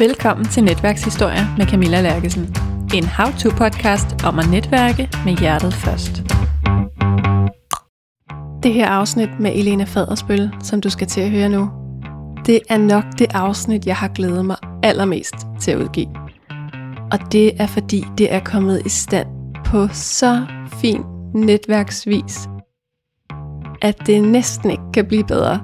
Velkommen til Netværkshistorie med Camilla Lærkesen. En how-to-podcast om at netværke med hjertet først. Det her afsnit med Elena Fadersbøl, som du skal til at høre nu, det er nok det afsnit, jeg har glædet mig allermest til at udgive. Og det er fordi, det er kommet i stand på så fin netværksvis, at det næsten ikke kan blive bedre.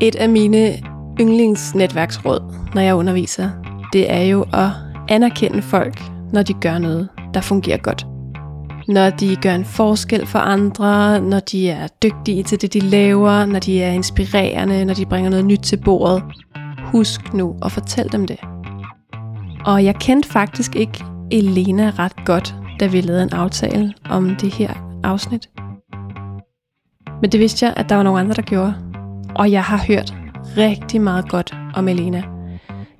Et af mine yndlingsnetværksråd, når jeg underviser, det er jo at anerkende folk, når de gør noget, der fungerer godt. Når de gør en forskel for andre, når de er dygtige til det, de laver, når de er inspirerende, når de bringer noget nyt til bordet. Husk nu at fortælle dem det. Og jeg kendte faktisk ikke Elena ret godt, da vi lavede en aftale om det her afsnit. Men det vidste jeg, at der var nogle andre, der gjorde. Og jeg har hørt rigtig meget godt om Elena.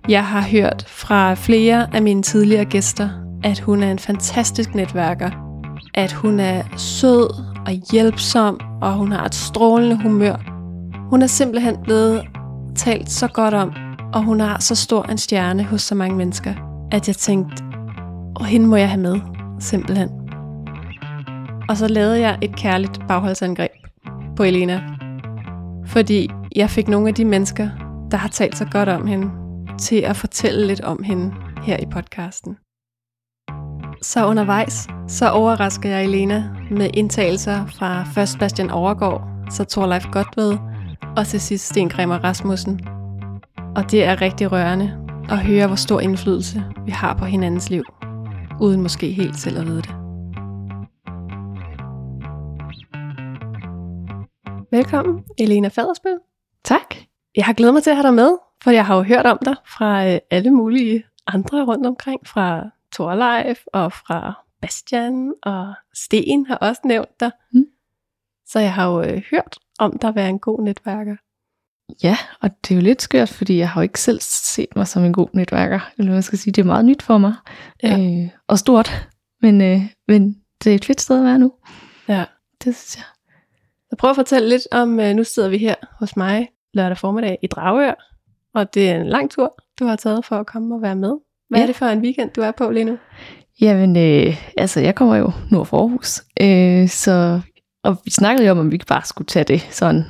Jeg har hørt fra flere af mine tidligere gæster, at hun er en fantastisk netværker, at hun er sød og hjælpsom, og hun har et strålende humør. Hun er simpelthen blevet talt så godt om, og hun har så stor en stjerne hos så mange mennesker, at jeg tænkte, og hende må jeg have med, simpelthen. Og så lavede jeg et kærligt bagholdsangreb på Elena, fordi jeg fik nogle af de mennesker, der har talt så godt om hende, til at fortælle lidt om hende her i podcasten. Så undervejs, så overrasker jeg Elena med indtagelser fra først Bastian Overgaard, så Torleif Godved, og til sidst Sten Grimmer Rasmussen. Og det er rigtig rørende at høre, hvor stor indflydelse vi har på hinandens liv, uden måske helt selv at vide det. Velkommen, Elena Fadersbøl. Tak. Jeg har glædet mig til at have dig med, for jeg har jo hørt om dig fra øh, alle mulige andre rundt omkring, fra Torleif og fra Bastian, og Sten har også nævnt dig. Mm. Så jeg har jo øh, hørt om dig være en god netværker. Ja, og det er jo lidt skørt, fordi jeg har jo ikke selv set mig som en god netværker. Eller man skal sige, det er meget nyt for mig. Ja. Øh, og stort. Men, øh, men det er et fedt sted at være nu. Ja. Det synes jeg. Så prøv at fortælle lidt om, øh, nu sidder vi her hos mig lørdag formiddag i Dragør, og det er en lang tur, du har taget for at komme og være med. Hvad ja. er det for en weekend, du er på lige nu? Jamen, øh, altså jeg kommer jo nord for Aarhus, øh, så, og vi snakkede jo om, om vi bare skulle tage det sådan,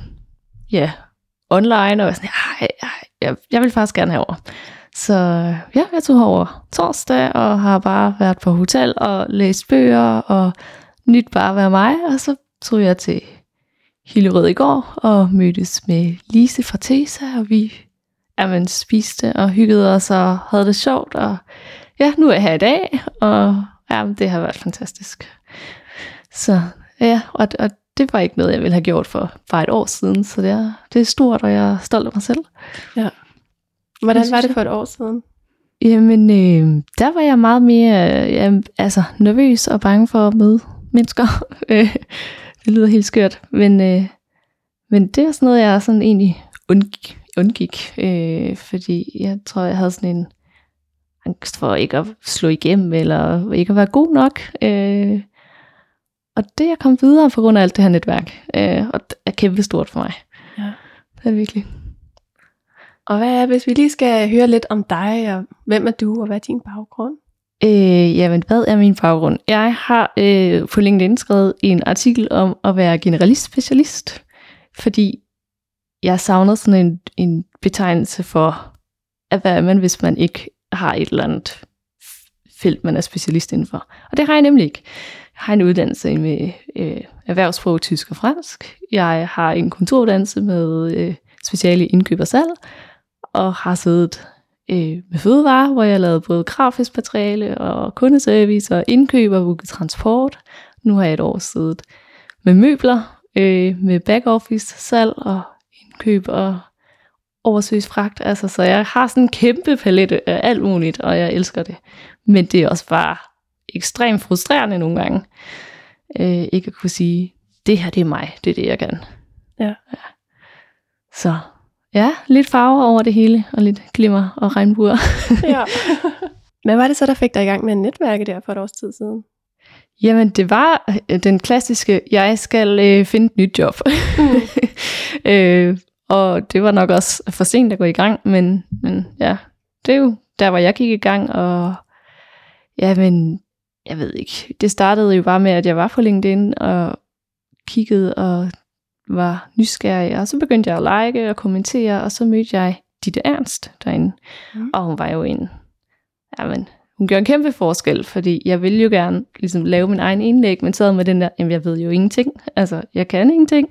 ja, online, og jeg sådan, ja, jeg, jeg vil faktisk gerne herover. Så ja, jeg tog over torsdag, og har bare været på hotel og læst bøger, og nyt bare at være mig, og så tog jeg til Hillerød i går og mødtes med Lise fra Tesa, og vi jamen, spiste og hyggede os og havde det sjovt. Og ja, nu er jeg her i dag, og jamen, det har været fantastisk. Så ja, og, og det var ikke noget, jeg ville have gjort for bare et år siden, så det er, det er stort, og jeg er stolt af mig selv. Ja. Hvordan var det for et år siden? Jamen, øh, der var jeg meget mere øh, altså, nervøs og bange for at møde mennesker. Øh, det lyder helt skørt, men, øh, men det er sådan noget, jeg sådan egentlig undgik, undgik øh, fordi jeg tror, jeg havde sådan en angst for ikke at slå igennem, eller ikke at være god nok. Øh, og det er kommet videre på grund af alt det her netværk, øh, og det er kæmpe stort for mig. Ja. Det er virkelig. Og hvad er, hvis vi lige skal høre lidt om dig, og hvem er du, og hvad er din baggrund? Øh, jamen, hvad er min baggrund? Jeg har øh, på LinkedIn skrevet en artikel om at være generalist-specialist, fordi jeg savner sådan en, en betegnelse for, at hvad er man, hvis man ikke har et eller andet felt, man er specialist indenfor. Og det har jeg nemlig ikke. Jeg har en uddannelse med øh, erhvervsprog tysk og fransk. Jeg har en kontoruddannelse med øh, speciale indkøb og salg, og har siddet øh, med fødevare, hvor jeg lavede både grafisk materiale og kundeservice og indkøb og transport. Nu har jeg et år siddet med møbler, øh, med backoffice, salg og indkøb og oversøgs fragt. Altså, så jeg har sådan en kæmpe palette af alt muligt, og jeg elsker det. Men det er også bare ekstremt frustrerende nogle gange. Øh, ikke at kunne sige, det her det er mig, det er det jeg kan. Ja. ja. Så Ja, lidt farver over det hele, og lidt glimmer og regnbuer. ja. Hvad var det så, der fik dig i gang med en netværke der for et års tid siden? Jamen, det var øh, den klassiske, jeg skal øh, finde et nyt job. Mm. øh, og det var nok også for sent at gå i gang, men, men ja, det er jo der, hvor jeg gik i gang, og ja, men jeg ved ikke. Det startede jo bare med, at jeg var på LinkedIn og kiggede og var nysgerrig, og så begyndte jeg at like og kommentere, og så mødte jeg Ditte Ernst derinde. Mm. Og hun var jo en, jamen, hun gør en kæmpe forskel, fordi jeg ville jo gerne ligesom, lave min egen indlæg, men så med den der, jamen jeg ved jo ingenting, altså jeg kan ingenting.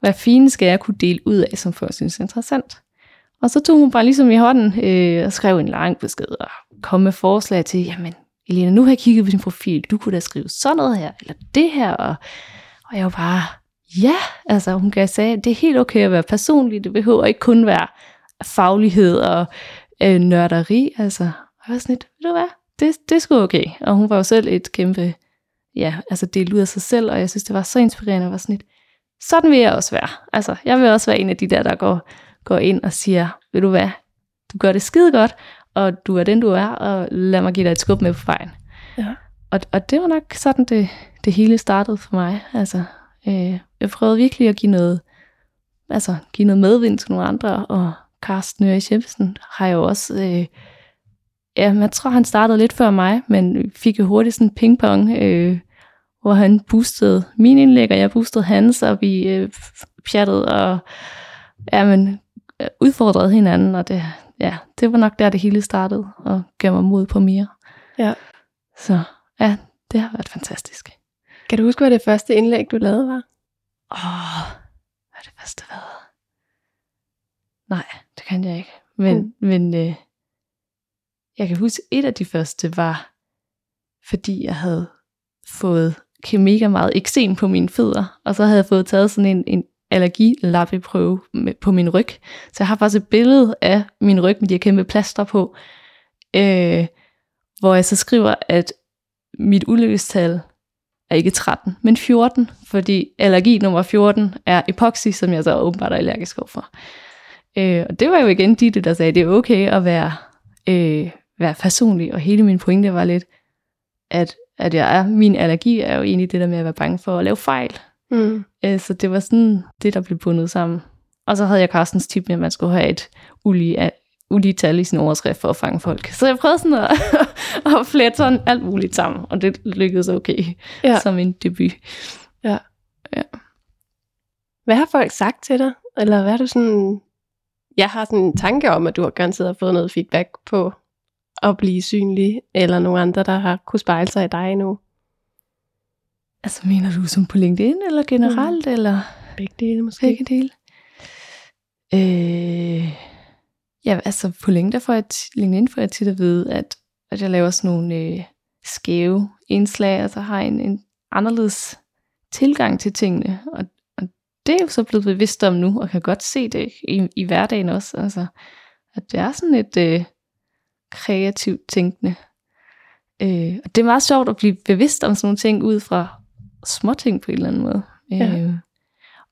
Hvad fint skal jeg kunne dele ud af, som folk synes er interessant? Og så tog hun bare ligesom i hånden øh, og skrev en lang besked og kom med forslag til, jamen Elena, nu har jeg kigget på din profil, du kunne da skrive sådan noget her, eller det her, og, og jeg var bare, ja, altså hun kan sige, det er helt okay at være personlig, det behøver ikke kun være faglighed og øh, nørderi, altså, og jeg var sådan lidt, ved du hvad, det, det er sgu okay, og hun var jo selv et kæmpe, ja, altså delt ud af sig selv, og jeg synes, det var så inspirerende, og var sådan lidt, sådan vil jeg også være, altså, jeg vil også være en af de der, der går, går ind og siger, ved du hvad, du gør det skide godt, og du er den, du er, og lad mig give dig et skub med på vejen. Ja. Og, og det var nok sådan, det, det hele startede for mig. Altså, øh, jeg prøvede virkelig at give noget, altså, give noget medvind til nogle andre, og Carsten Nøres Jebsen har jo også, øh, ja, jeg tror, han startede lidt før mig, men fik jo hurtigt sådan en pingpong, øh, hvor han boostede min indlæg, og jeg boostede hans, og vi øh, pjattede, og ja, men, øh, udfordrede hinanden, og det, ja, det var nok der, det hele startede, og gav mig mod på mere. Ja. Så ja, det har været fantastisk. Kan du huske, hvad det første indlæg, du lavede var? Åh, hvad det første var? Nej, det kan jeg ikke. Men, mm. men øh, jeg kan huske, et af de første var, fordi jeg havde fået mega meget eksem på mine fødder, og så havde jeg fået taget sådan en, en allergilappeprøve på min ryg. Så jeg har faktisk et billede af min ryg med de her kæmpe plaster på, øh, hvor jeg så skriver, at mit ulykkestal er ikke 13, men 14, fordi allergi nummer 14 er epoxy, som jeg så åbenbart er allergisk overfor. Øh, og det var jo igen dit, der sagde, at det er okay at være, øh, være personlig, og hele min pointe var lidt, at, at jeg er, min allergi er jo egentlig det der med at være bange for at lave fejl. Mm. Øh, så det var sådan det, der blev bundet sammen. Og så havde jeg Carstens tip med, at man skulle have et ulige, ulige tal i sin overskrift for at fange folk. Så jeg prøvede sådan at, at flette sådan alt muligt sammen, og det lykkedes okay ja. som en debut. Ja. ja. Hvad har folk sagt til dig? Eller hvad er du sådan... Jeg har sådan en tanke om, at du har garanteret fået noget feedback på at blive synlig, eller nogle andre, der har kunne spejle sig i dig nu. Altså mener du som på LinkedIn, eller generelt, mm. eller? Begge dele måske. Begge dele. Øh, ja, altså på LinkedIn får jeg, LinkedIn får jeg tit at vide, at, at jeg laver sådan nogle øh, skæve indslag, altså har en, en anderledes tilgang til tingene, og, og det er jo så blevet bevidst om nu, og kan godt se det i, i hverdagen også, altså, at det er sådan et øh, kreativt tænkende. Øh, og det er meget sjovt at blive bevidst om sådan nogle ting ud fra småting på en eller anden måde. Ja. Øh,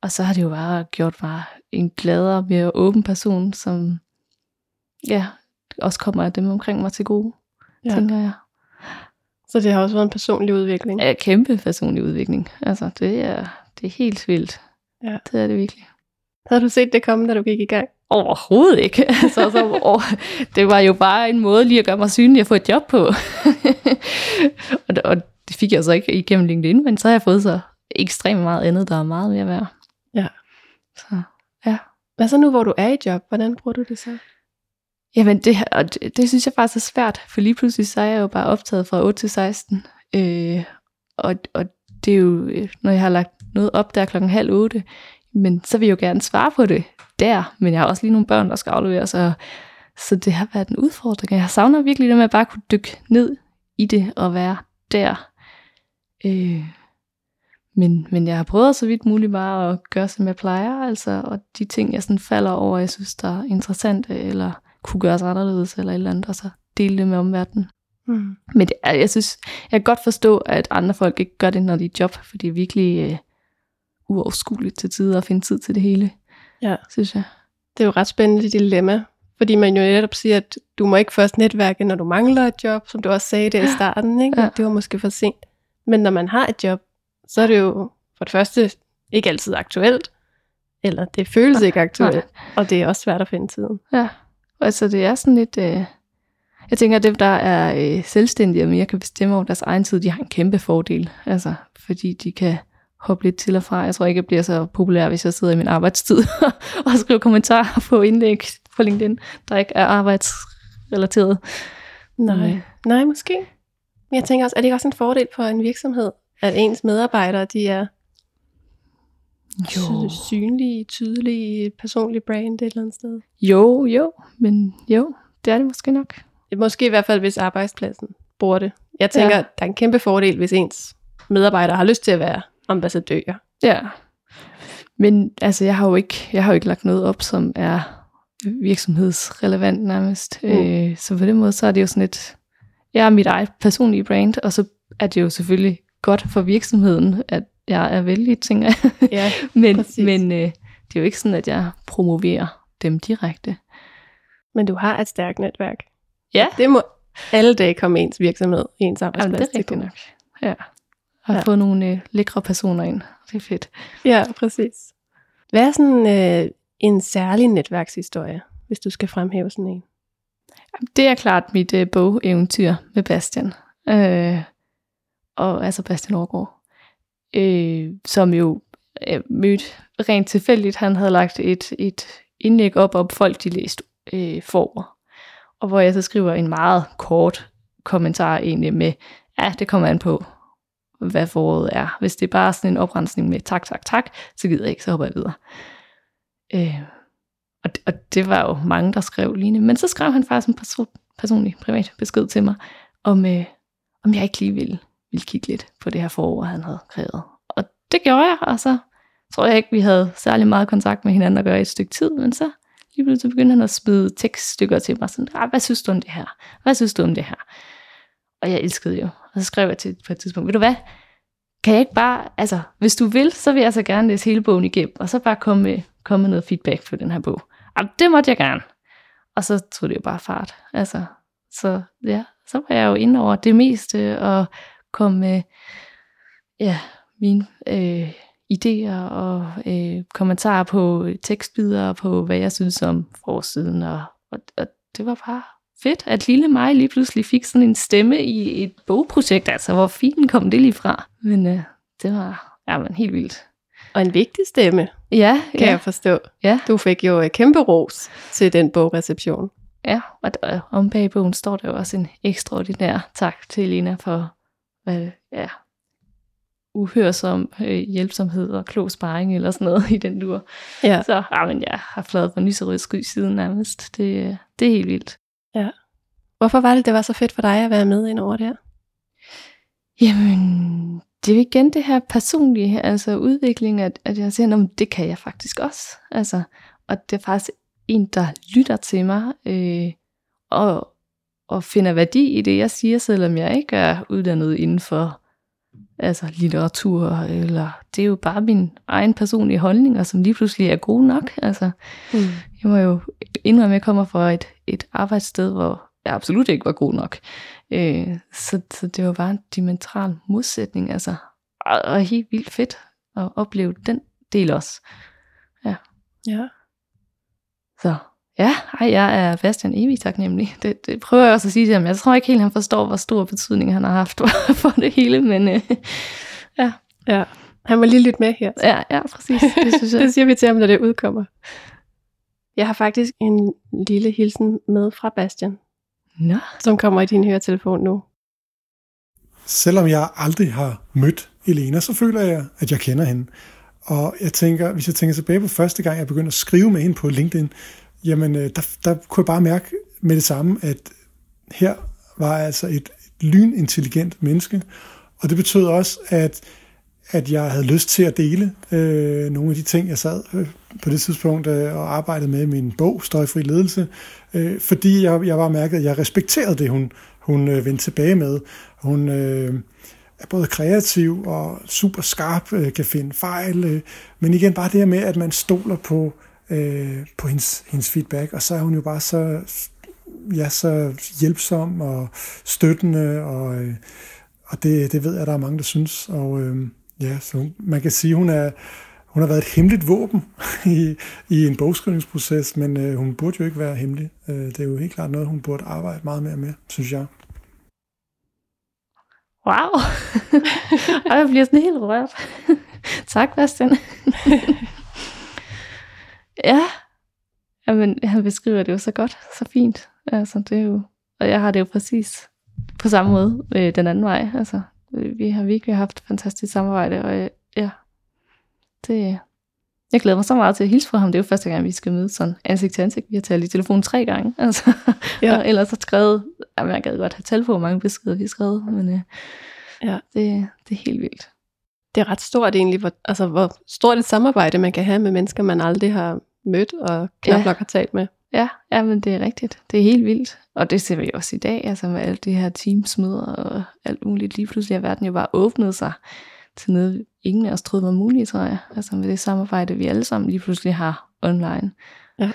og så har det jo bare gjort mig en gladere, mere åben person, som ja, også kommer af dem omkring mig til gode, ja. tænker jeg. Så det har også været en personlig udvikling? Ja, kæmpe personlig udvikling. Altså, det er, det er helt vildt. Ja. Det er det virkelig. Havde du set det komme, da du gik i gang? Overhovedet ikke. altså, så, oh, det var jo bare en måde lige at gøre mig synlig at få et job på. og, og det fik jeg så ikke igennem LinkedIn, men så har jeg fået så ekstremt meget andet, der er meget mere værd. Ja. Så, ja. Hvad så nu, hvor du er i job? Hvordan bruger du det så? Jamen, det, og det, det synes jeg faktisk er svært, for lige pludselig så er jeg jo bare optaget fra 8 til 16. Øh, og, og det er jo, når jeg har lagt noget op der klokken halv 8, men så vil jeg jo gerne svare på det der, men jeg har også lige nogle børn, der skal afleveres, så, så det har været en udfordring. Jeg savner virkelig det med at bare kunne dykke ned i det og være der. Øh, men, men jeg har prøvet så vidt muligt bare at gøre, som jeg plejer, altså, og de ting, jeg sådan falder over, jeg synes, der er interessante, eller kunne gøres anderledes, eller et eller andet, og så dele det med omverdenen. Mm. Men det er, jeg synes, jeg kan godt forstå, at andre folk ikke gør det, når de er job, for det er virkelig øh, uoverskueligt til tider at finde tid til det hele, ja. synes jeg. Det er jo ret spændende dilemma, fordi man jo netop siger, at du må ikke først netværke, når du mangler et job, som du også sagde det i starten, ikke? Ja. det var måske for sent. Men når man har et job, så er det jo for det første ikke altid aktuelt, eller det føles ikke aktuelt, og det er også svært at finde tiden. Ja, altså det er sådan lidt, øh, Jeg tænker, at dem, der er øh, selvstændige og mere kan bestemme over deres egen tid, de har en kæmpe fordel. Altså, fordi de kan hoppe lidt til og fra. Jeg tror ikke, jeg bliver så populær, hvis jeg sidder i min arbejdstid og skriver kommentarer på indlæg på LinkedIn, der ikke er arbejdsrelateret. Nej, øh. nej måske. Men jeg tænker også, er det ikke også en fordel for en virksomhed, at ens medarbejdere, de er Jo. synlige, tydelige, personlige brand et eller andet sted? Jo, jo, men jo, det er det måske nok. Måske i hvert fald, hvis arbejdspladsen bruger det. Jeg tænker, ja. der er en kæmpe fordel, hvis ens medarbejdere har lyst til at være ambassadører. Ja. Men altså, jeg har jo ikke, jeg har jo ikke lagt noget op, som er virksomhedsrelevant nærmest. Mm. Øh, så på den måde, så er det jo sådan et, jeg er mit eget personlige brand, og så er det jo selvfølgelig godt for virksomheden, at jeg er vældig, tænker jeg. Ja, men præcis. men øh, det er jo ikke sådan, at jeg promoverer dem direkte. men du har et stærkt netværk. Ja. Det må alle dage komme ens virksomhed, ens Jamen, arbejdsplads det er rigtigt nok. Ja. Har ja. Fået nogle øh, lækre personer ind. Det er fedt. Ja, præcis. Hvad er sådan øh, en særlig netværkshistorie, hvis du skal fremhæve sådan en? Det er klart mit øh, bogeventyr med Bastian. Øh, og altså Bastian Aargaard. Øh, som jo øh, mødte rent tilfældigt. Han havde lagt et, et indlæg op om folk, de læste øh, forår. Og hvor jeg så skriver en meget kort kommentar egentlig med, ja, det kommer an på, hvad foråret er. Hvis det er bare sådan en oprensning med tak, tak, tak, så gider jeg ikke, så hopper jeg videre. Øh, og, det, og det var jo mange, der skrev lignende. Men så skrev han faktisk en perso- personlig privat besked til mig, om, øh, om jeg ikke lige ville, ville kigge lidt på det her forår, han havde krævet. Og det gjorde jeg, og så tror jeg ikke, vi havde særlig meget kontakt med hinanden at gøre i et stykke tid, men så lige pludselig begyndte han at smide tekststykker til mig, sådan, ah, hvad synes du om det her? Hvad synes du om det her? Og jeg elskede jo. Og så skrev jeg til på et tidspunkt, ved du hvad, kan jeg ikke bare, altså, hvis du vil, så vil jeg så gerne læse hele bogen igennem, og så bare komme med, komme med noget feedback på den her bog. Og det måtte jeg gerne. Og så tog det jo bare fart. Altså, så ja, så var jeg jo inde over det meste, og kom med, ja, mine øh, idéer og øh, kommentarer på tekstbidder på, hvad jeg synes om forsiden, og, og, og det var bare fedt, at lille mig lige pludselig fik sådan en stemme i et bogprojekt, altså hvor fint kom det lige fra. Men øh, det var ja, men helt vildt. Og en vigtig stemme, Ja, kan ja, jeg forstå. ja, Du fik jo øh, kæmpe ros til den bogreception. ja. Og der, om bag bogen står der jo også en ekstraordinær tak til Elena for hvad, ja, uhørsom øh, hjælpsomhed og klog sparring eller sådan noget i den dur. Ja. Så ja, men jeg har fladet på nyserød sky siden nærmest. Det, øh, det er helt vildt. Hvorfor var det, det var så fedt for dig at være med ind over det her? Jamen, det er jo igen det her personlige, altså udvikling, at, at jeg siger, at det kan jeg faktisk også. Altså, og det er faktisk en, der lytter til mig, øh, og, og finder værdi i det, jeg siger, selvom jeg ikke er uddannet inden for altså litteratur, eller det er jo bare min egen personlige holdninger, som lige pludselig er gode nok. Altså, Mm. jeg må jo indrømme, at jeg kommer fra et, et arbejdssted, hvor jeg absolut ikke var god nok. Øh, så, så det var bare en dimensional modsætning, altså. Og, og helt vildt fedt at opleve den del også. Ja. Så ja, ej, jeg er Bastian evigt taknemmelig. Det, det prøver jeg også at sige til ham. Jeg tror ikke helt, han forstår, hvor stor betydning han har haft for det hele, men øh, ja. Han må lige lytte med her. ja, ja, præcis. Det synes jeg. Det siger vi til ham, når det udkommer. Jeg har faktisk en lille hilsen med fra Bastian, Nå, som kommer i din høretelefon nu. Selvom jeg aldrig har mødt Elena, så føler jeg, at jeg kender hende. Og jeg tænker, hvis jeg tænker tilbage på første gang, jeg begyndte at skrive med hende på LinkedIn, jamen øh, der, der kunne jeg bare mærke med det samme, at her var altså et lynintelligent menneske. Og det betød også, at, at jeg havde lyst til at dele øh, nogle af de ting, jeg sad øh, på det tidspunkt øh, og arbejdede med i min bog, Støjfri Ledelse, øh, fordi jeg, jeg var mærket, at jeg respekterede det, hun, hun øh, vendte tilbage med. Hun øh, er både kreativ og super skarp, øh, kan finde fejl, øh, men igen bare det her med, at man stoler på, øh, på hendes, hendes feedback, og så er hun jo bare så, ja, så hjælpsom og støttende, og, øh, og det, det ved jeg, der er mange, der synes. Og øh, ja, så hun, man kan sige, hun er, hun har været et hemmeligt våben i, i en bogskrivningsproces, men øh, hun burde jo ikke være hemmelig. Øh, det er jo helt klart noget, hun burde arbejde meget mere med, synes jeg. Wow. og jeg bliver sådan helt rørt. tak, Bastian. ja. Jamen, han beskriver det jo så godt, så fint. Altså, det er jo, og jeg har det jo præcis på samme måde øh, den anden vej. Altså, vi har virkelig haft fantastisk samarbejde, og øh, ja, det, jeg glæder mig så meget til at hilse fra ham. Det er jo første gang, vi skal møde sådan ansigt til ansigt. Vi har talt i telefon tre gange. Altså. Ja. og ellers har skrevet, jamen jeg gad godt have talt på, hvor mange beskeder vi har skrevet, men øh, ja. det, det er helt vildt. Det er ret stort egentlig, hvor, altså hvor stort et samarbejde man kan have med mennesker, man aldrig har mødt og knap nok har talt med. Ja, ja, men det er rigtigt. Det er helt vildt. Og det ser vi også i dag, altså med alt det her teamsmøder og alt muligt. Lige pludselig har verden jo bare åbnet sig til noget, ingen af os troede var muligt, tror jeg. Altså med det samarbejde, vi alle sammen lige pludselig har online. Ja.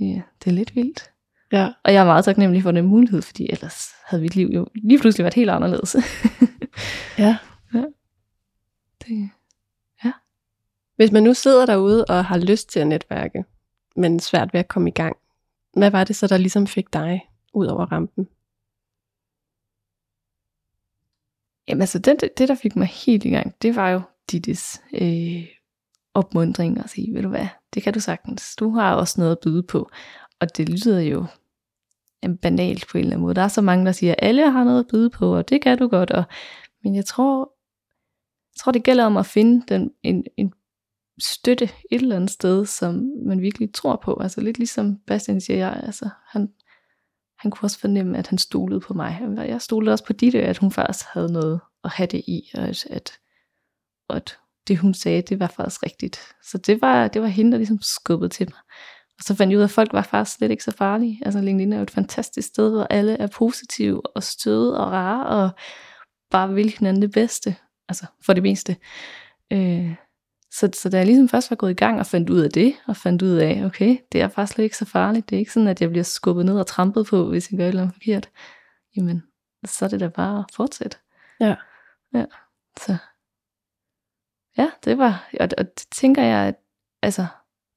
ja det er lidt vildt. Ja. Og jeg er meget taknemmelig for den mulighed, fordi ellers havde mit liv jo lige pludselig været helt anderledes. ja. ja. Det, ja. Hvis man nu sidder derude og har lyst til at netværke, men svært ved at komme i gang, hvad var det så, der ligesom fik dig ud over rampen? Jamen altså, det, det der fik mig helt i gang, det var jo Didis øh, opmundring og sige, ved du hvad, det kan du sagtens. Du har også noget at byde på. Og det lyder jo banalt på en eller anden måde. Der er så mange, der siger, at alle har noget at byde på, og det kan du godt. Og, men jeg tror, jeg tror, det gælder om at finde den, en, en støtte et eller andet sted, som man virkelig tror på. Altså lidt ligesom Bastian siger, jeg, altså, han, han kunne også fornemme, at han stolede på mig. Jeg stolede også på Ditte, at hun faktisk havde noget at have det i, og at, at, at det hun sagde, det var faktisk rigtigt. Så det var, det var hende, der ligesom skubbede til mig. Og så fandt jeg ud af, at folk var faktisk slet ikke så farlige. Altså LinkedIn er jo et fantastisk sted, hvor alle er positive og støde og rare, og bare vil hinanden det bedste. Altså for det meste. Øh, så, så da jeg ligesom først var gået i gang og fandt ud af det, og fandt ud af, okay, det er faktisk slet ikke så farligt. Det er ikke sådan, at jeg bliver skubbet ned og trampet på, hvis jeg gør et eller andet forkert. Jamen, så er det da bare at fortsætte. Ja. Ja, så. Ja, det var, og, og det tænker jeg, at altså,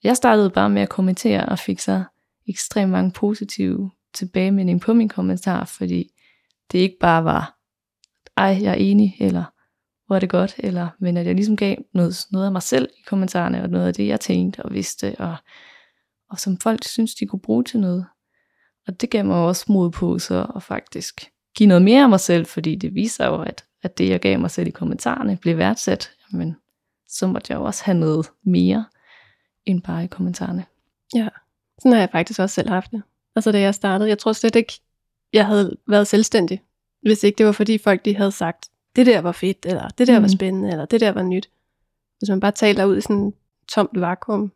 jeg startede bare med at kommentere, og fik så ekstremt mange positive tilbagemelding på min kommentar, fordi det ikke bare var, ej, jeg er enig, eller hvor er det godt, eller, men at jeg ligesom gav noget, noget af mig selv i kommentarerne, og noget af det, jeg tænkte og vidste, og, og som folk synes, de kunne bruge til noget. Og det gav mig også mod på så at faktisk give noget mere af mig selv, fordi det viser jo, at, at det, jeg gav mig selv i kommentarerne, blev værdsat. Men så måtte jeg jo også have noget mere end bare i kommentarerne. Ja, sådan har jeg faktisk også selv haft det. Altså da jeg startede, jeg tror slet ikke, jeg havde været selvstændig, hvis ikke det var fordi folk de havde sagt, det der var fedt, eller det der mm. var spændende, eller det der var nyt. Hvis man bare taler ud i sådan et tomt vakuum.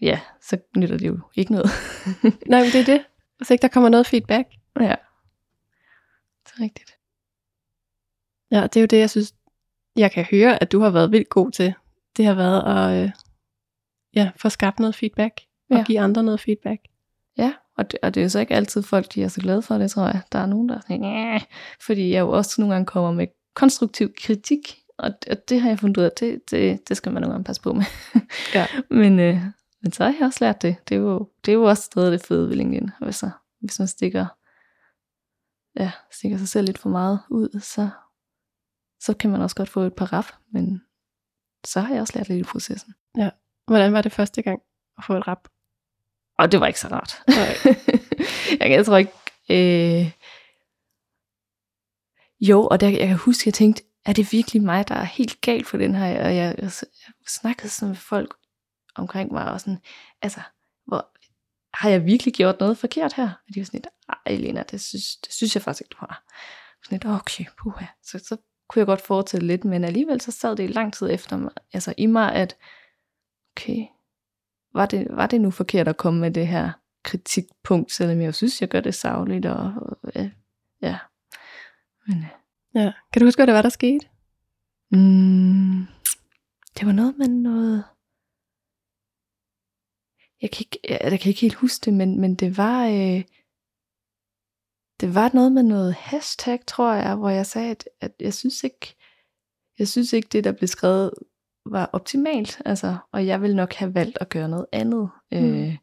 Ja, så nytter det jo ikke noget. Nej, men det er det. Hvis ikke der kommer noget feedback. Ja, det er rigtigt. Ja, det er jo det, jeg synes, jeg kan høre, at du har været vildt god til. Det har været at øh, ja, få skabt noget feedback, og ja. give andre noget feedback. Ja, og det, og det er jo så ikke altid folk, de er så glade for det, tror jeg. Der er nogen, der er sådan, fordi jeg jo også nogle gange kommer med konstruktiv kritik, og det, og det har jeg fundet ud af, det, det, det skal man nogle gange passe på med. ja. men, øh, men så har jeg også lært det. Det er jo, det er jo også stadig det fede ved LinkedIn. Hvis, så, hvis man stikker, ja, stikker sig selv lidt for meget ud, så, så kan man også godt få et par rap, men så har jeg også lært lidt i processen. Ja. Hvordan var det første gang at få et rap? Og det var ikke så rart. Nej. jeg, jeg tror ikke, øh, jo, og der, jeg kan huske, at jeg tænkte, er det virkelig mig, der er helt galt for den her? Og jeg, jeg, jeg snakkede sådan med folk omkring mig, og sådan, altså, hvor, har jeg virkelig gjort noget forkert her? Og de var sådan lidt, ej Lena, det synes, det synes jeg faktisk ikke, du har. Sådan lidt, okay, puha. Så, så kunne jeg godt fortælle lidt, men alligevel så sad det lang tid efter mig, altså i mig, at okay, var det, var det nu forkert at komme med det her kritikpunkt, selvom jeg synes, jeg gør det savligt, og, og ja, men, øh, ja. Kan du huske, hvad det var, der skete? Mm, det var noget med noget... Jeg kan ikke, jeg, jeg kan ikke helt huske det, men, men det var... Øh, det var noget med noget hashtag, tror jeg, hvor jeg sagde, at, at jeg synes ikke, jeg synes ikke, det der blev skrevet, var optimalt, altså, og jeg ville nok have valgt at gøre noget andet. Mm. Øh,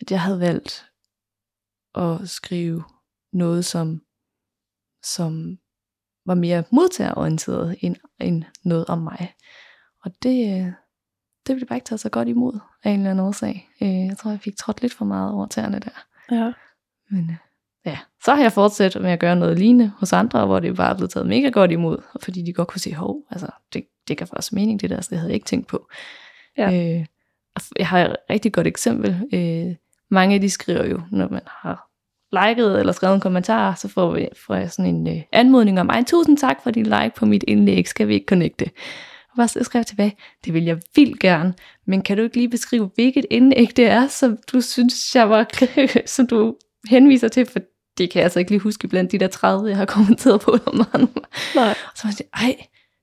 at jeg havde valgt at skrive noget, som, som var mere modtagerorienteret end, end noget om mig. Og det, øh, det blev bare ikke taget så godt imod af en eller anden årsag. Øh, jeg tror, jeg fik trådt lidt for meget over tæerne der. Ja. Men øh, ja, så har jeg fortsat med at gøre noget lignende hos andre, hvor det bare er blevet taget mega godt imod, fordi de godt kunne se, hov, altså, det, det kan faktisk mening, det der, så det havde jeg ikke tænkt på. Ja. Øh, jeg har et rigtig godt eksempel. Øh, mange af de skriver jo, når man har liket eller skrevet en kommentar, så får, vi, får jeg sådan en øh, anmodning om, ej, tusind tak for din like på mit indlæg, skal vi ikke connecte? Og bare så skrev jeg tilbage, det vil jeg vildt gerne, men kan du ikke lige beskrive, hvilket indlæg det er, som du synes, jeg var, som du henviser til, for det kan jeg altså ikke lige huske blandt de der 30, jeg har kommenteret på. Nej. Og så var jeg ej,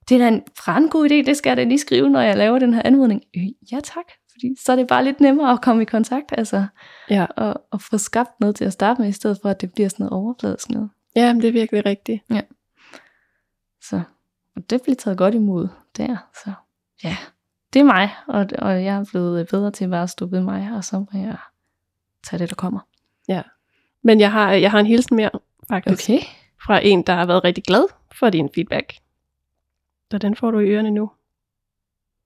det er da en brandgod idé, det skal jeg da lige skrive, når jeg laver den her anmodning. Øh, ja tak, fordi så er det bare lidt nemmere at komme i kontakt, altså, Ja. og, og få skabt noget til at starte med, i stedet for at det bliver sådan noget overfladisk noget. ja, men det er virkelig rigtigt. Så og det blev taget godt imod der. Så ja, det er mig, og, og jeg er blevet bedre til bare at stå ved mig, og så må jeg tage det, der kommer. Men jeg har, jeg har en hilsen mere, faktisk, Okay. fra en, der har været rigtig glad for din feedback. Så den får du i ørerne nu.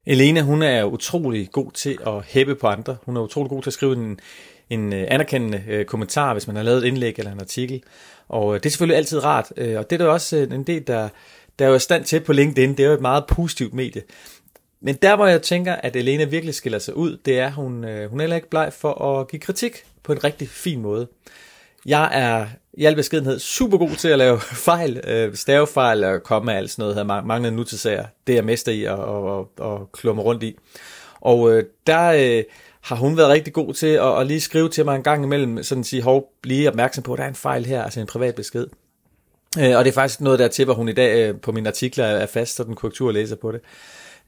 Elena, hun er utrolig god til at hæppe på andre. Hun er utrolig god til at skrive en, en øh, anerkendende øh, kommentar, hvis man har lavet et indlæg eller en artikel. Og øh, det er selvfølgelig altid rart. Og det er der også en del, der, der er jo i stand til på LinkedIn. Det er jo et meget positivt medie. Men der, hvor jeg tænker, at Elena virkelig skiller sig ud, det er, at hun, hun er heller ikke bleg for at give kritik på en rigtig fin måde. Jeg er i al beskedenhed super god til at lave fejl, øh, stavefejl og komme af alt sådan noget, her manglende nutidssager. Det er jeg mester i at, og, at, og klumme rundt i. Og øh, der øh, har hun været rigtig god til at, at lige skrive til mig en gang imellem, sådan at sige, hov, blive opmærksom på, at der er en fejl her, altså en privat besked. Øh, og det er faktisk noget der til, hvor hun i dag øh, på mine artikler er fast, så den korrekturlæser på det.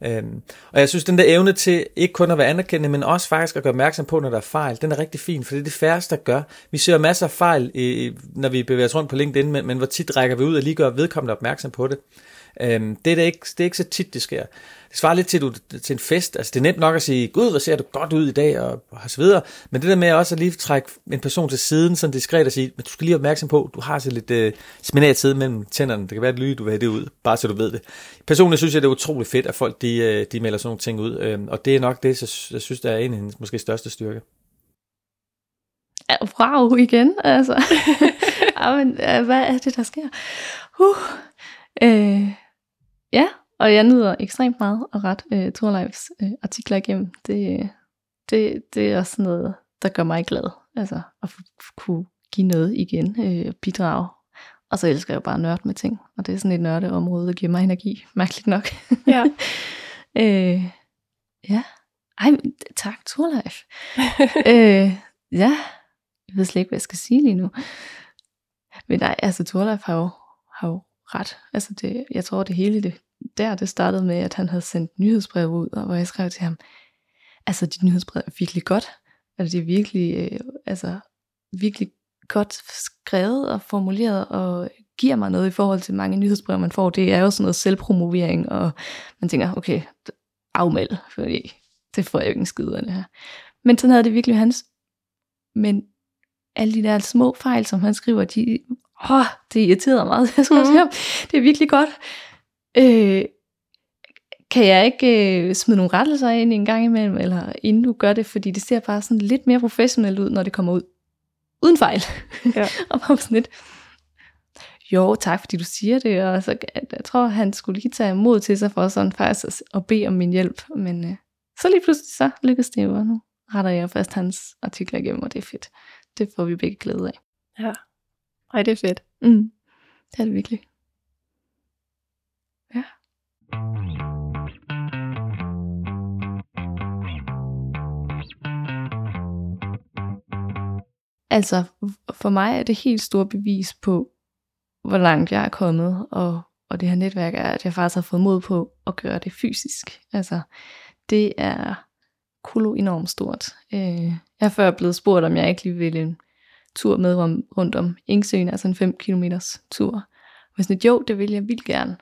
Øhm, og jeg synes, den der evne til ikke kun at være anerkendende, men også faktisk at gøre opmærksom på, når der er fejl, den er rigtig fin, for det er det færreste, der gør. Vi ser masser af fejl, i, når vi bevæger os rundt på LinkedIn, men, men hvor tit rækker vi ud og lige gør vedkommende opmærksom på det. Øhm, det, er ikke, det er ikke så tit, det sker. Det svarer lidt til, du, til en fest. Altså, det er nemt nok at sige, gud, hvor ser du godt ud i dag, og, og så videre. Men det der med også at lige trække en person til siden, sådan diskret og sige, men du skal lige være opmærksom på, du har så lidt øh, spinat tid mellem tænderne. Det kan være et lyde, du vil have det ud, bare så du ved det. Personligt synes jeg, det er utroligt fedt, at folk de, øh, de melder sådan nogle ting ud. Øhm, og det er nok det, så jeg synes, der er en af hendes måske største styrke. Ah, wow, igen, altså. ja, men, øh, hvad er det, der sker? Uh. Øh, ja, og jeg nyder ekstremt meget at rette øh, Torleifs øh, artikler igennem. Det, det, det er også noget, der gør mig glad. Altså, at kunne give noget igen, øh, bidrage. Og så elsker jeg jo bare nørd med ting. Og det er sådan et nørdeområde, der giver mig energi, mærkeligt nok. Ja. øh, ja. Ej, tak, Torleif. øh, ja, jeg ved slet ikke, hvad jeg skal sige lige nu. Men nej, altså Torleif har jo, har jo ret. Altså det, jeg tror, det hele det, der, det startede med, at han havde sendt nyhedsbrev ud, og hvor jeg skrev til ham, altså dit nyhedsbrev er virkelig godt. Altså det er virkelig, øh, altså virkelig godt skrevet og formuleret, og giver mig noget i forhold til mange nyhedsbrev, man får. Det er jo sådan noget selvpromovering, og man tænker, okay, afmeld, fordi det får jeg jo ikke en skid af det her. Men sådan havde det virkelig hans. Men alle de der små fejl, som han skriver, de, åh, det irriterede meget. Jeg Mhm. mm. ham, det er virkelig godt. Øh, kan jeg ikke øh, smide nogle rettelser ind en gang imellem, eller inden du gør det, fordi det ser bare sådan lidt mere professionelt ud, når det kommer ud uden fejl. Ja. og bare sådan lidt, jo, tak fordi du siger det, og så, jeg tror, han skulle lige tage mod til sig for sådan faktisk at, at bede om min hjælp, men øh, så lige pludselig så lykkedes det jo, og nu retter jeg først hans artikler igennem, og det er fedt. Det får vi begge glæde af. Ja. Ej, det er fedt. Mm. Det er det virkelig. Ja. Altså, for mig er det helt stort bevis på, hvor langt jeg er kommet, og, og det her netværk er, at jeg faktisk har fået mod på at gøre det fysisk. Altså, det er kolo enormt stort. Øh, jeg er før blevet spurgt, om jeg ikke lige ville en tur med rum- rundt om Ingsøen, altså en 5 km tur. Og sådan, lidt, jo, det vil jeg vildt gerne.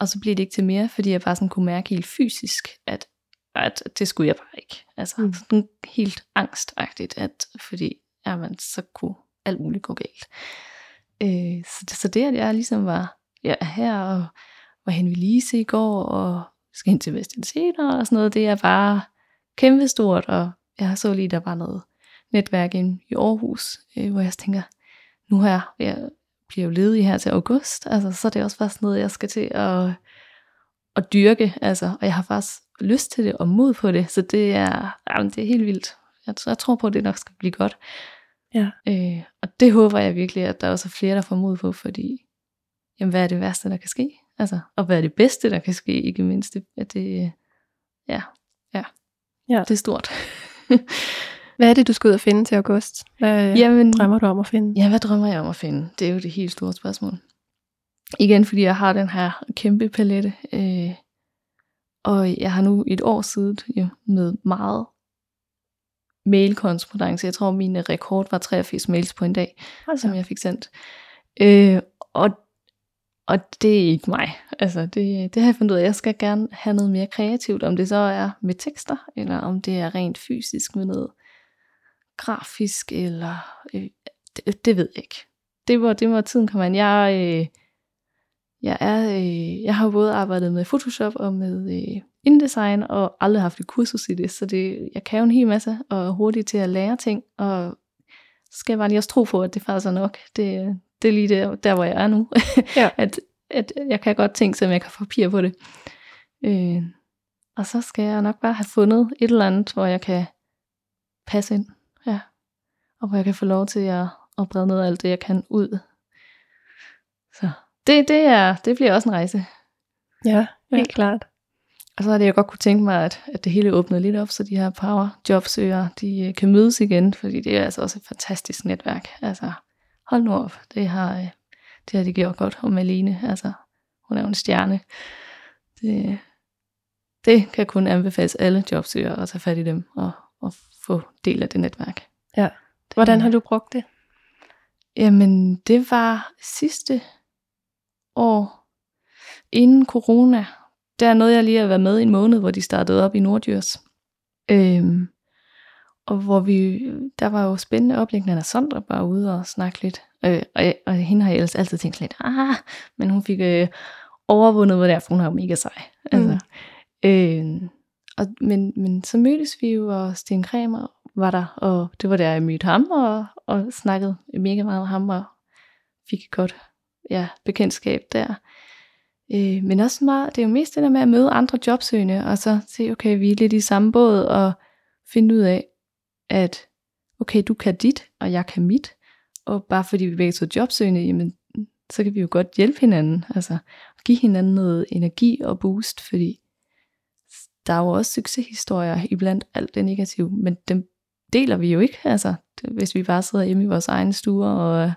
og så blev det ikke til mere, fordi jeg bare sådan kunne mærke helt fysisk, at, at det skulle jeg bare ikke. Altså Mm. sådan helt angstagtigt, at fordi jamen, så kunne alt muligt gå galt. Øh, så, det, så det, at jeg ligesom var ja, her og var hen ved Lise i går, og skal hen til Vestinseter og sådan noget, det er bare kæmpestort, og jeg så lige, der var noget netværk inde i Aarhus, øh, hvor jeg tænker, nu her, jeg bliver jo ledig her til august, altså, så er det også bare sådan noget, jeg skal til at, at dyrke, altså, og jeg har faktisk lyst til det og mod på det, så det er, jamen, det er helt vildt. Jeg, jeg tror på, at det nok skal blive godt. Ja. Øh, og det håber jeg virkelig, at der også er flere, der får mod på, fordi jamen, hvad er det værste, der kan ske? Altså, og hvad er det bedste, der kan ske, ikke mindst? At det, ja, ja, Ja. det er stort. Hvad er det, du skal ud og finde til august? Hvad Jamen, drømmer du om at finde? Ja, hvad drømmer jeg om at finde? Det er jo det helt store spørgsmål. Igen, fordi jeg har den her kæmpe palette, øh, og jeg har nu et år siddet jo, med meget mailkorrespondance. Jeg tror, min rekord var 83 mails på en dag, som jeg fik sendt. Øh, og, og det er ikke mig. Altså, det, det har jeg fundet ud af. Jeg skal gerne have noget mere kreativt, om det så er med tekster, eller om det er rent fysisk med noget grafisk, eller øh, det, det ved jeg ikke. Det var, det var tiden kom an. Jeg, øh, jeg, er, øh, jeg har både arbejdet med Photoshop og med øh, InDesign, og aldrig haft et kursus i det, så det, jeg kan jo en hel masse, og er hurtig til at lære ting, og skal jeg bare lige også tro på, at det faktisk er nok. Det, det er lige der, der hvor jeg er nu. Ja. at, at jeg kan godt tænke, som jeg kan få papir på det. Øh, og så skal jeg nok bare have fundet et eller andet, hvor jeg kan passe ind. Ja. Og hvor jeg kan få lov til at, at brede noget af alt det, jeg kan ud. Så det, det, er, det bliver også en rejse. Ja, helt klart. Og så er det, jeg godt kunne tænke mig, at, at det hele åbnede lidt op, så de her power jobsøgere, de øh, kan mødes igen, fordi det er altså også et fantastisk netværk. Altså, hold nu op, det har, øh, det har de gjort godt. Og Malene, altså, hun er jo en stjerne. Det, det kan kun anbefales alle jobsøgere at tage fat i dem og, og få del af det netværk. Ja. Hvordan har du brugt det? Jamen, det var sidste år, inden corona. Der er noget, jeg lige har været med i en måned, hvor de startede op i Nordjyrs. Øhm, og hvor vi, der var jo spændende oplæg, Nana Sondre var ude og snakke lidt. Øh, og, jeg, og hende har jeg ellers altid tænkt lidt, ah, men hun fik øh, overvundet, hvad det er, for hun er jo mega sej. Altså, øh, og, men, men så mødtes vi jo, og Sten Kremer var der, og det var der, jeg mødte ham, og, og snakkede mega meget med ham, og fik et godt ja, bekendtskab der. Øh, men også meget, det er jo mest det der med at møde andre jobsøgende, og så se, okay, vi er lidt i samme båd, og finde ud af, at okay, du kan dit, og jeg kan mit, og bare fordi vi begge to er jobsøgende, jamen, så kan vi jo godt hjælpe hinanden, altså give hinanden noget energi og boost, fordi der er jo også succeshistorier iblandt alt det negative, men dem deler vi jo ikke, altså hvis vi bare sidder hjemme i vores egne stuer og er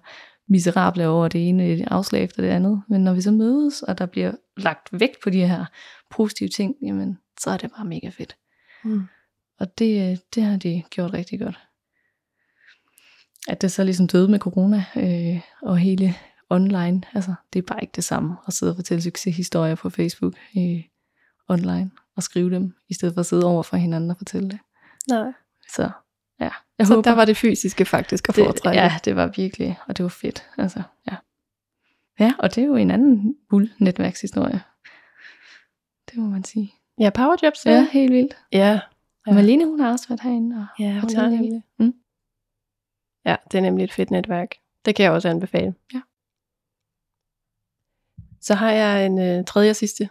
miserable over det ene afslag efter det andet, men når vi så mødes, og der bliver lagt vægt på de her positive ting, jamen så er det bare mega fedt. Mm. Og det, det har de gjort rigtig godt. At det så ligesom døde med corona øh, og hele online, altså det er bare ikke det samme at sidde og fortælle succeshistorier på Facebook øh, online og skrive dem, i stedet for at sidde over for hinanden og fortælle det. Nej. Så ja, jeg Så håber, der var det fysiske faktisk at det, foretrække. ja, det var virkelig, og det var fedt. Altså, ja. ja, og det er jo en anden bull netværkshistorie. Det må man sige. ja powerjobs. Ja, helt vildt. ja. Og Malene, hun har også været herinde. Og Ja, hun har nemlig. Mm. Ja, det er nemlig et fedt netværk. Det kan jeg også anbefale. Ja. Så har jeg en øh, tredje og sidste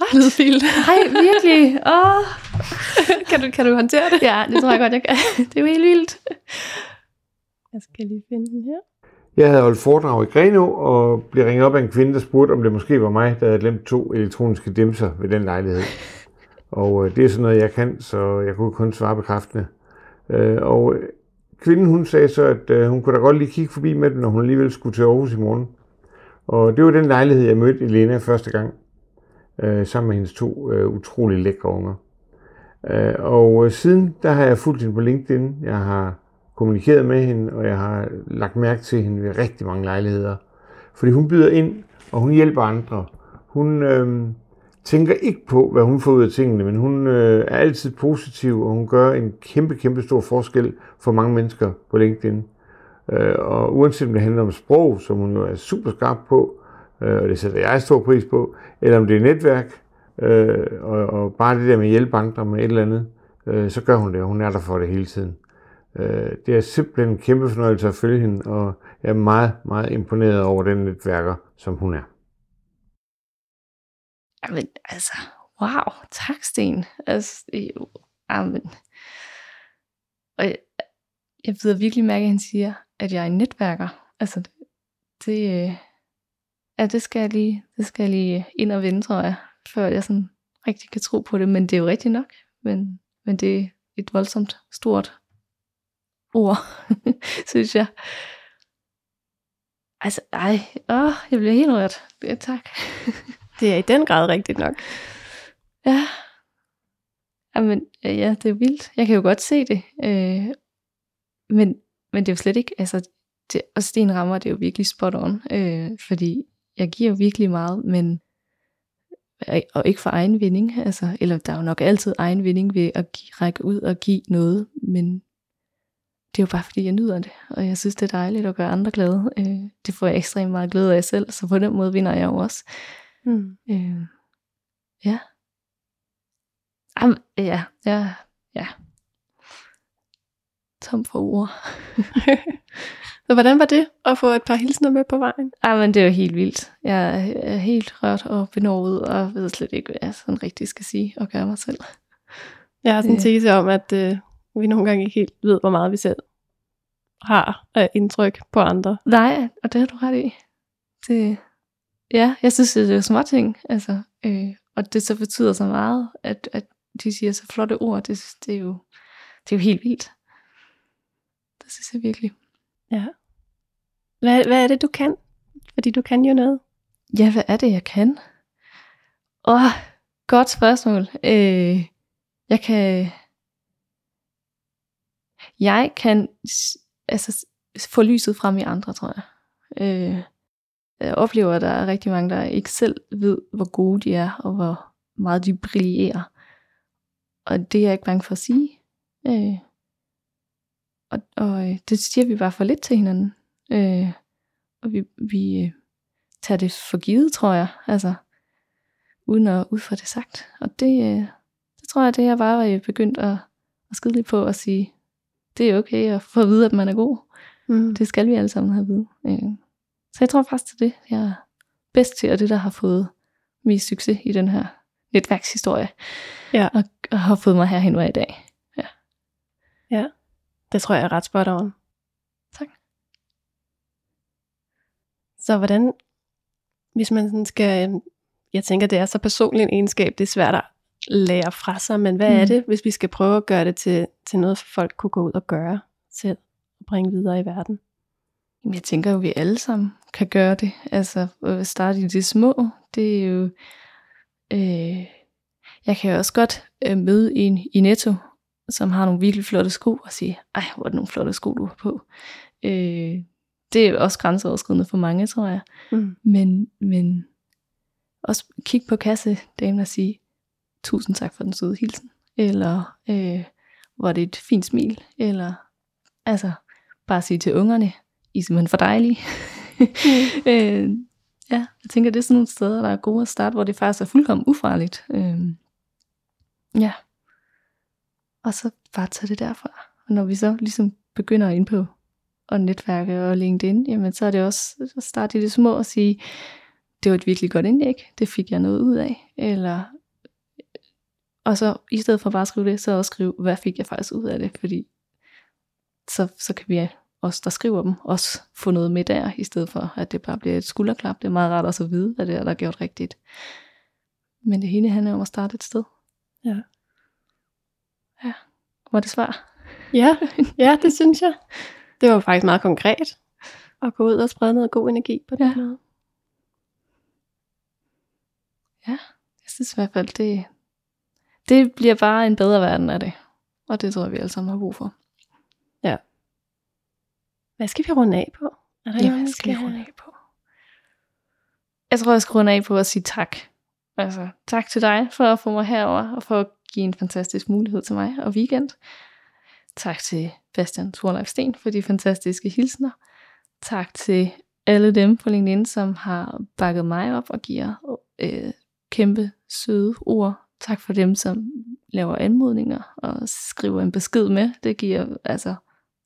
What? lydfil. Hej, virkelig? Åh, oh. kan, du, kan du håndtere det? Ja, det tror jeg godt, jeg kan. Det er jo helt vildt. Jeg skal lige finde den her. Jeg havde holdt foredrag i Grenå og blev ringet op af en kvinde, der spurgte, om det måske var mig, der havde glemt to elektroniske dimser ved den lejlighed. Og øh, det er sådan noget, jeg kan, så jeg kunne kun svare bekræftende. Øh, og øh, kvinden hun sagde så, at øh, hun kunne da godt lige kigge forbi med dem, når hun alligevel skulle til Aarhus i morgen. Og det var den lejlighed, jeg mødte Elena første gang, øh, sammen med hendes to øh, utrolig lækre unger. Øh, og øh, siden, der har jeg fulgt hende på LinkedIn. Jeg har kommunikeret med hende, og jeg har lagt mærke til hende ved rigtig mange lejligheder. Fordi hun byder ind, og hun hjælper andre. hun øh, tænker ikke på, hvad hun får ud af tingene, men hun øh, er altid positiv, og hun gør en kæmpe, kæmpe stor forskel for mange mennesker på LinkedIn. Øh, og uanset om det handler om sprog, som hun jo er super skarp på, øh, og det sætter jeg stor pris på, eller om det er netværk, øh, og, og bare det der med at hjælpe andre med et eller andet, øh, så gør hun det, og hun er der for det hele tiden. Øh, det er simpelthen en kæmpe fornøjelse at følge hende, og jeg er meget, meget imponeret over den netværker, som hun er. Jamen, altså, wow, tak Sten. Altså, jo, amen. Og jeg, jeg ved virkelig mærke, at han siger, at jeg er en netværker. Altså, det, det, øh, ja, det skal jeg lige, det skal jeg lige ind og vende, tror jeg, før jeg sådan rigtig kan tro på det. Men det er jo rigtigt nok. Men, men det er et voldsomt stort ord, synes jeg. Altså, ej, åh, jeg bliver helt rørt. Ja, tak. Det er i den grad rigtigt nok. Ja. Jamen, ja, det er vildt. Jeg kan jo godt se det. Øh, men, men det er jo slet ikke, altså, det, og Sten rammer det er jo virkelig spot on, øh, fordi jeg giver jo virkelig meget, men og ikke for egen vinding, altså, eller der er jo nok altid egen vinding ved at give, række ud og give noget, men det er jo bare fordi, jeg nyder det, og jeg synes, det er dejligt at gøre andre glade. Øh, det får jeg ekstremt meget glæde af selv, så på den måde vinder jeg jo også. Mm. Øh, ja. Am, ja, ja, ja. Tom for ord. Så hvordan var det at få et par hilsner med på vejen? Ej, men det er jo helt vildt. Jeg er helt rørt og benovet, og ved slet ikke, hvad jeg sådan rigtig skal sige og gøre mig selv. Jeg har sådan en Det- tese om, at øh, vi nogle gange ikke helt ved, hvor meget vi selv har af indtryk på andre. Nej, og det har du ret i. Det, ja, jeg synes, det er små ting, altså, øh, og det så betyder så meget, at, at de siger så flotte ord, det, det, er jo, det er jo helt vildt. Det synes jeg virkelig. Ja. Hvad, hvad er det, du kan? Fordi du kan jo noget. Ja, hvad er det, jeg kan? Åh, oh, godt spørgsmål. Øh, jeg kan... Jeg kan altså, få lyset frem i andre, tror jeg. Øh, jeg oplever, at der er rigtig mange, der ikke selv ved, hvor gode de er, og hvor meget de brillerer. Og det er jeg ikke bange for at sige. Øh, og og øh, det siger vi bare for lidt til hinanden. Øh, og vi, vi øh, tager det for givet, tror jeg. Altså, uden at ud for det sagt. Og det, øh, det tror jeg, det er bare begyndt at, at skide lidt på at sige, det er okay at få at vide, at man er god. Mm. Det skal vi alle sammen have at vide. Øh, Så jeg tror faktisk, det er det, jeg er bedst til, og det, der har fået mest succes i den her netværkshistorie. Ja. Og, og har fået mig herhen, hvor jeg er i dag. Det tror jeg er ret spot on. Tak. Så hvordan, hvis man sådan skal, jeg tænker, det er så personlig en egenskab, det er svært at lære fra sig, men hvad mm. er det, hvis vi skal prøve at gøre det til, til noget, folk kunne gå ud og gøre selv og bringe videre i verden? Jeg tænker jo, at vi alle sammen kan gøre det. Altså at starte i det små, det er jo... Øh, jeg kan jo også godt øh, møde en i Netto, som har nogle virkelig flotte sko, og sige, ej, hvor er det nogle flotte sko, du har på. Øh, det er også grænseoverskridende for mange, tror jeg. Mm. Men, men også kigge på kassedamen og sige, tusind tak for den søde hilsen. Eller, øh, var det et fint smil. Eller, altså, bare sige til ungerne, I er simpelthen for dejlige. øh, ja, jeg tænker, det er sådan nogle steder, der er gode at starte, hvor det faktisk er fuldkommen ufarligt. Øh, ja. Og så bare tage det derfra. Og når vi så ligesom begynder ind på og netværke og LinkedIn, jamen så er det også at starte i det små og sige, det var et virkelig godt indlæg, det fik jeg noget ud af. Eller, og så i stedet for bare at skrive det, så også skrive, hvad fik jeg faktisk ud af det, fordi så, så kan vi os, der skriver dem, også få noget med der, i stedet for at det bare bliver et skulderklap. Det er meget rart også at vide, hvad det er, der er gjort rigtigt. Men det hele handler om at starte et sted. Ja. Ja, var det svar? Ja, ja, det synes jeg. Det var faktisk meget konkret at gå ud og sprede noget god energi på den Ja. måde. Jeg synes i hvert fald, det, det bliver bare en bedre verden af det. Og det tror jeg, vi alle sammen har brug for. Hvad skal vi runde af på? Er der Ja, noget, hvad skal vi runde af på? jeg tror, jeg skal runde af på at sige tak. Altså, tak til dig for at få mig herover og for at give en fantastisk mulighed til mig og weekend. Tak til Bastian Thorleif Sten for de fantastiske hilsner. Tak til alle dem på LinkedIn, som har bakket mig op og giver øh, kæmpe søde ord. Tak for dem, som laver anmodninger og skriver en besked med. Det giver, altså,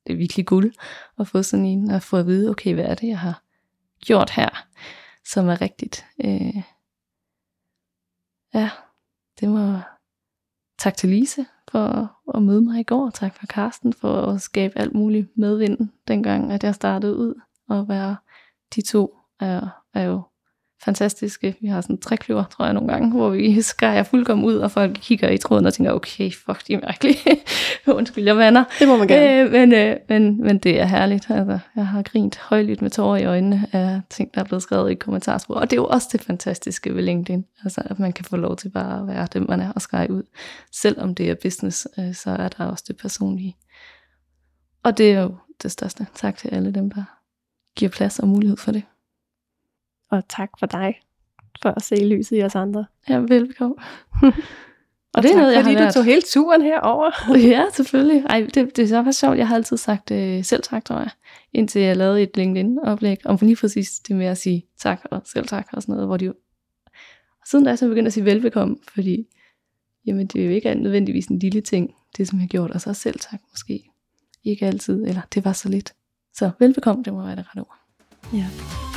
det er virkelig guld at få sådan en, og få at vide, okay, hvad er det, jeg har gjort her, som er rigtigt. Øh, ja, det var tak til Lise for at møde mig i går. Tak for Karsten for at skabe alt muligt medvind, dengang at jeg startede ud og være de to er, er jo fantastiske. Vi har sådan en trækløver, tror jeg, nogle gange, hvor vi skærer fuldkommen ud, og folk kigger i tråden og tænker, okay, fuck, de er mærkelige. Undskyld, jeg vander. Det må man gerne. Øh, men, øh, men, men det er herligt. Altså, jeg har grint højlydt med tårer i øjnene af ting, der er blevet skrevet i kommentarspor. Og det er jo også det fantastiske ved LinkedIn. Altså, at man kan få lov til bare at være dem, man er, og skære ud. Selvom det er business, øh, så er der også det personlige. Og det er jo det største. Tak til alle dem, der giver plads og mulighed for det. Og tak for dig, for at se lyset i os andre. Ja, velbekomme. og, og det er noget, jeg fordi har lært. du tog hele turen herover. ja, selvfølgelig. Ej, det, det er så faktisk sjovt. Jeg har altid sagt øh, selv tak, tror jeg. Indtil jeg lavede et LinkedIn-oplæg om lige præcis det med at sige tak og selv tak og sådan noget. Hvor de jo... Og siden da er jeg så begyndt at sige velbekomme, fordi jamen, det er jo ikke nødvendigvis en lille ting, det som jeg har gjort. Og så selv tak måske. Ikke altid, eller det var så lidt. Så velbekomme, det må være det rette ord. Ja.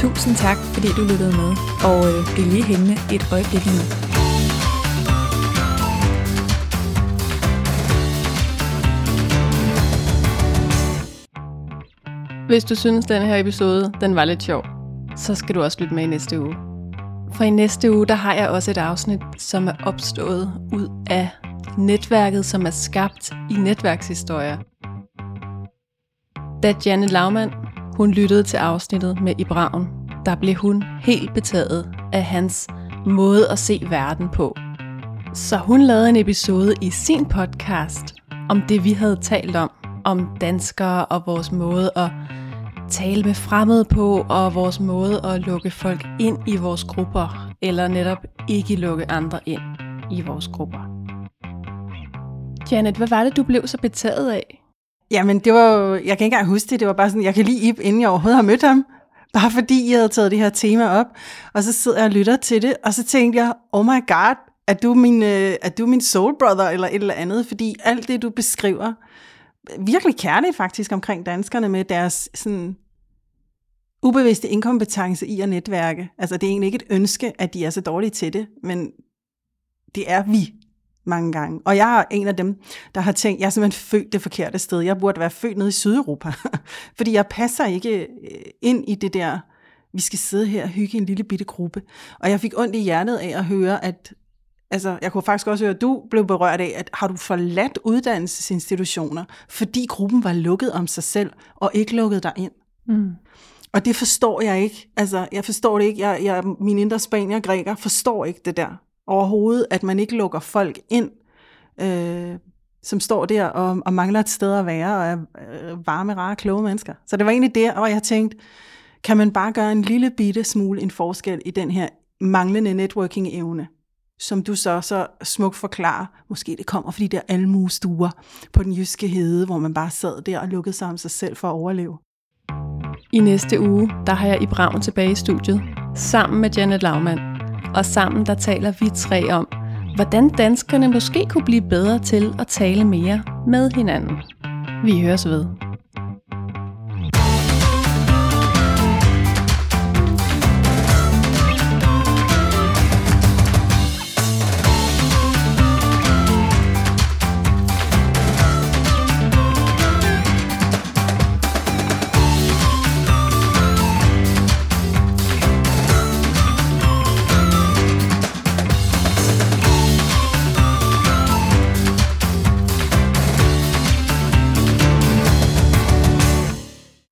Tusind tak, fordi du lyttede med, og øh, bliv lige hængende et øjeblik nu. Hvis du synes, den her episode den var lidt sjov, så skal du også lytte med i næste uge. For i næste uge, der har jeg også et afsnit, som er opstået ud af netværket, som er skabt i netværkshistorier. Da Janet Laumann hun lyttede til afsnittet med Ibraun, der blev hun helt betaget af hans måde at se verden på. Så hun lavede en episode i sin podcast om det, vi havde talt om, om danskere og vores måde at tale med fremmede på, og vores måde at lukke folk ind i vores grupper, eller netop ikke lukke andre ind i vores grupper. Janet, hvad var det, du blev så betaget af? Jamen, det var jo, jeg kan ikke engang huske det, det var bare sådan, jeg kan lige Ip, inden jeg overhovedet har mødt ham, bare fordi jeg havde taget det her tema op, og så sidder jeg og lytter til det, og så tænkte jeg, oh my god, er du min, øh, er du min soul brother, eller et eller andet, fordi alt det, du beskriver, virkelig kærligt faktisk omkring danskerne med deres sådan ubevidste inkompetence i at netværke. Altså, det er egentlig ikke et ønske, at de er så dårlige til det, men det er vi mange gange. Og jeg er en af dem, der har tænkt, jeg er simpelthen født det forkerte sted. Jeg burde være født nede i Sydeuropa. Fordi jeg passer ikke øh, ind i det der, vi skal sidde her og hygge en lille bitte gruppe. Og jeg fik ondt i hjertet af at høre, at Altså, jeg kunne faktisk også høre, at du blev berørt af, at har du forladt uddannelsesinstitutioner, fordi gruppen var lukket om sig selv, og ikke lukket dig ind? Mm. Og det forstår jeg ikke. Altså, jeg forstår det ikke. Jeg, jeg, min indre spanier græker forstår ikke det der overhovedet, at man ikke lukker folk ind, øh, som står der og, og mangler et sted at være, og er øh, varme, rare, kloge mennesker. Så det var egentlig der, hvor jeg tænkte, kan man bare gøre en lille bitte smule en forskel i den her manglende networking-evne, som du så så smukt forklarer. Måske det kommer fordi der almuestuer på den jyske hede, hvor man bare sad der og lukkede sig om sig selv for at overleve. I næste uge, der har jeg i Braun tilbage i studiet, sammen med Janet Laumann. Og sammen der taler vi tre om, hvordan danskerne måske kunne blive bedre til at tale mere med hinanden. Vi høres ved.